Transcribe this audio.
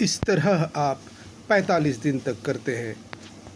इस तरह आप 45 दिन तक करते हैं।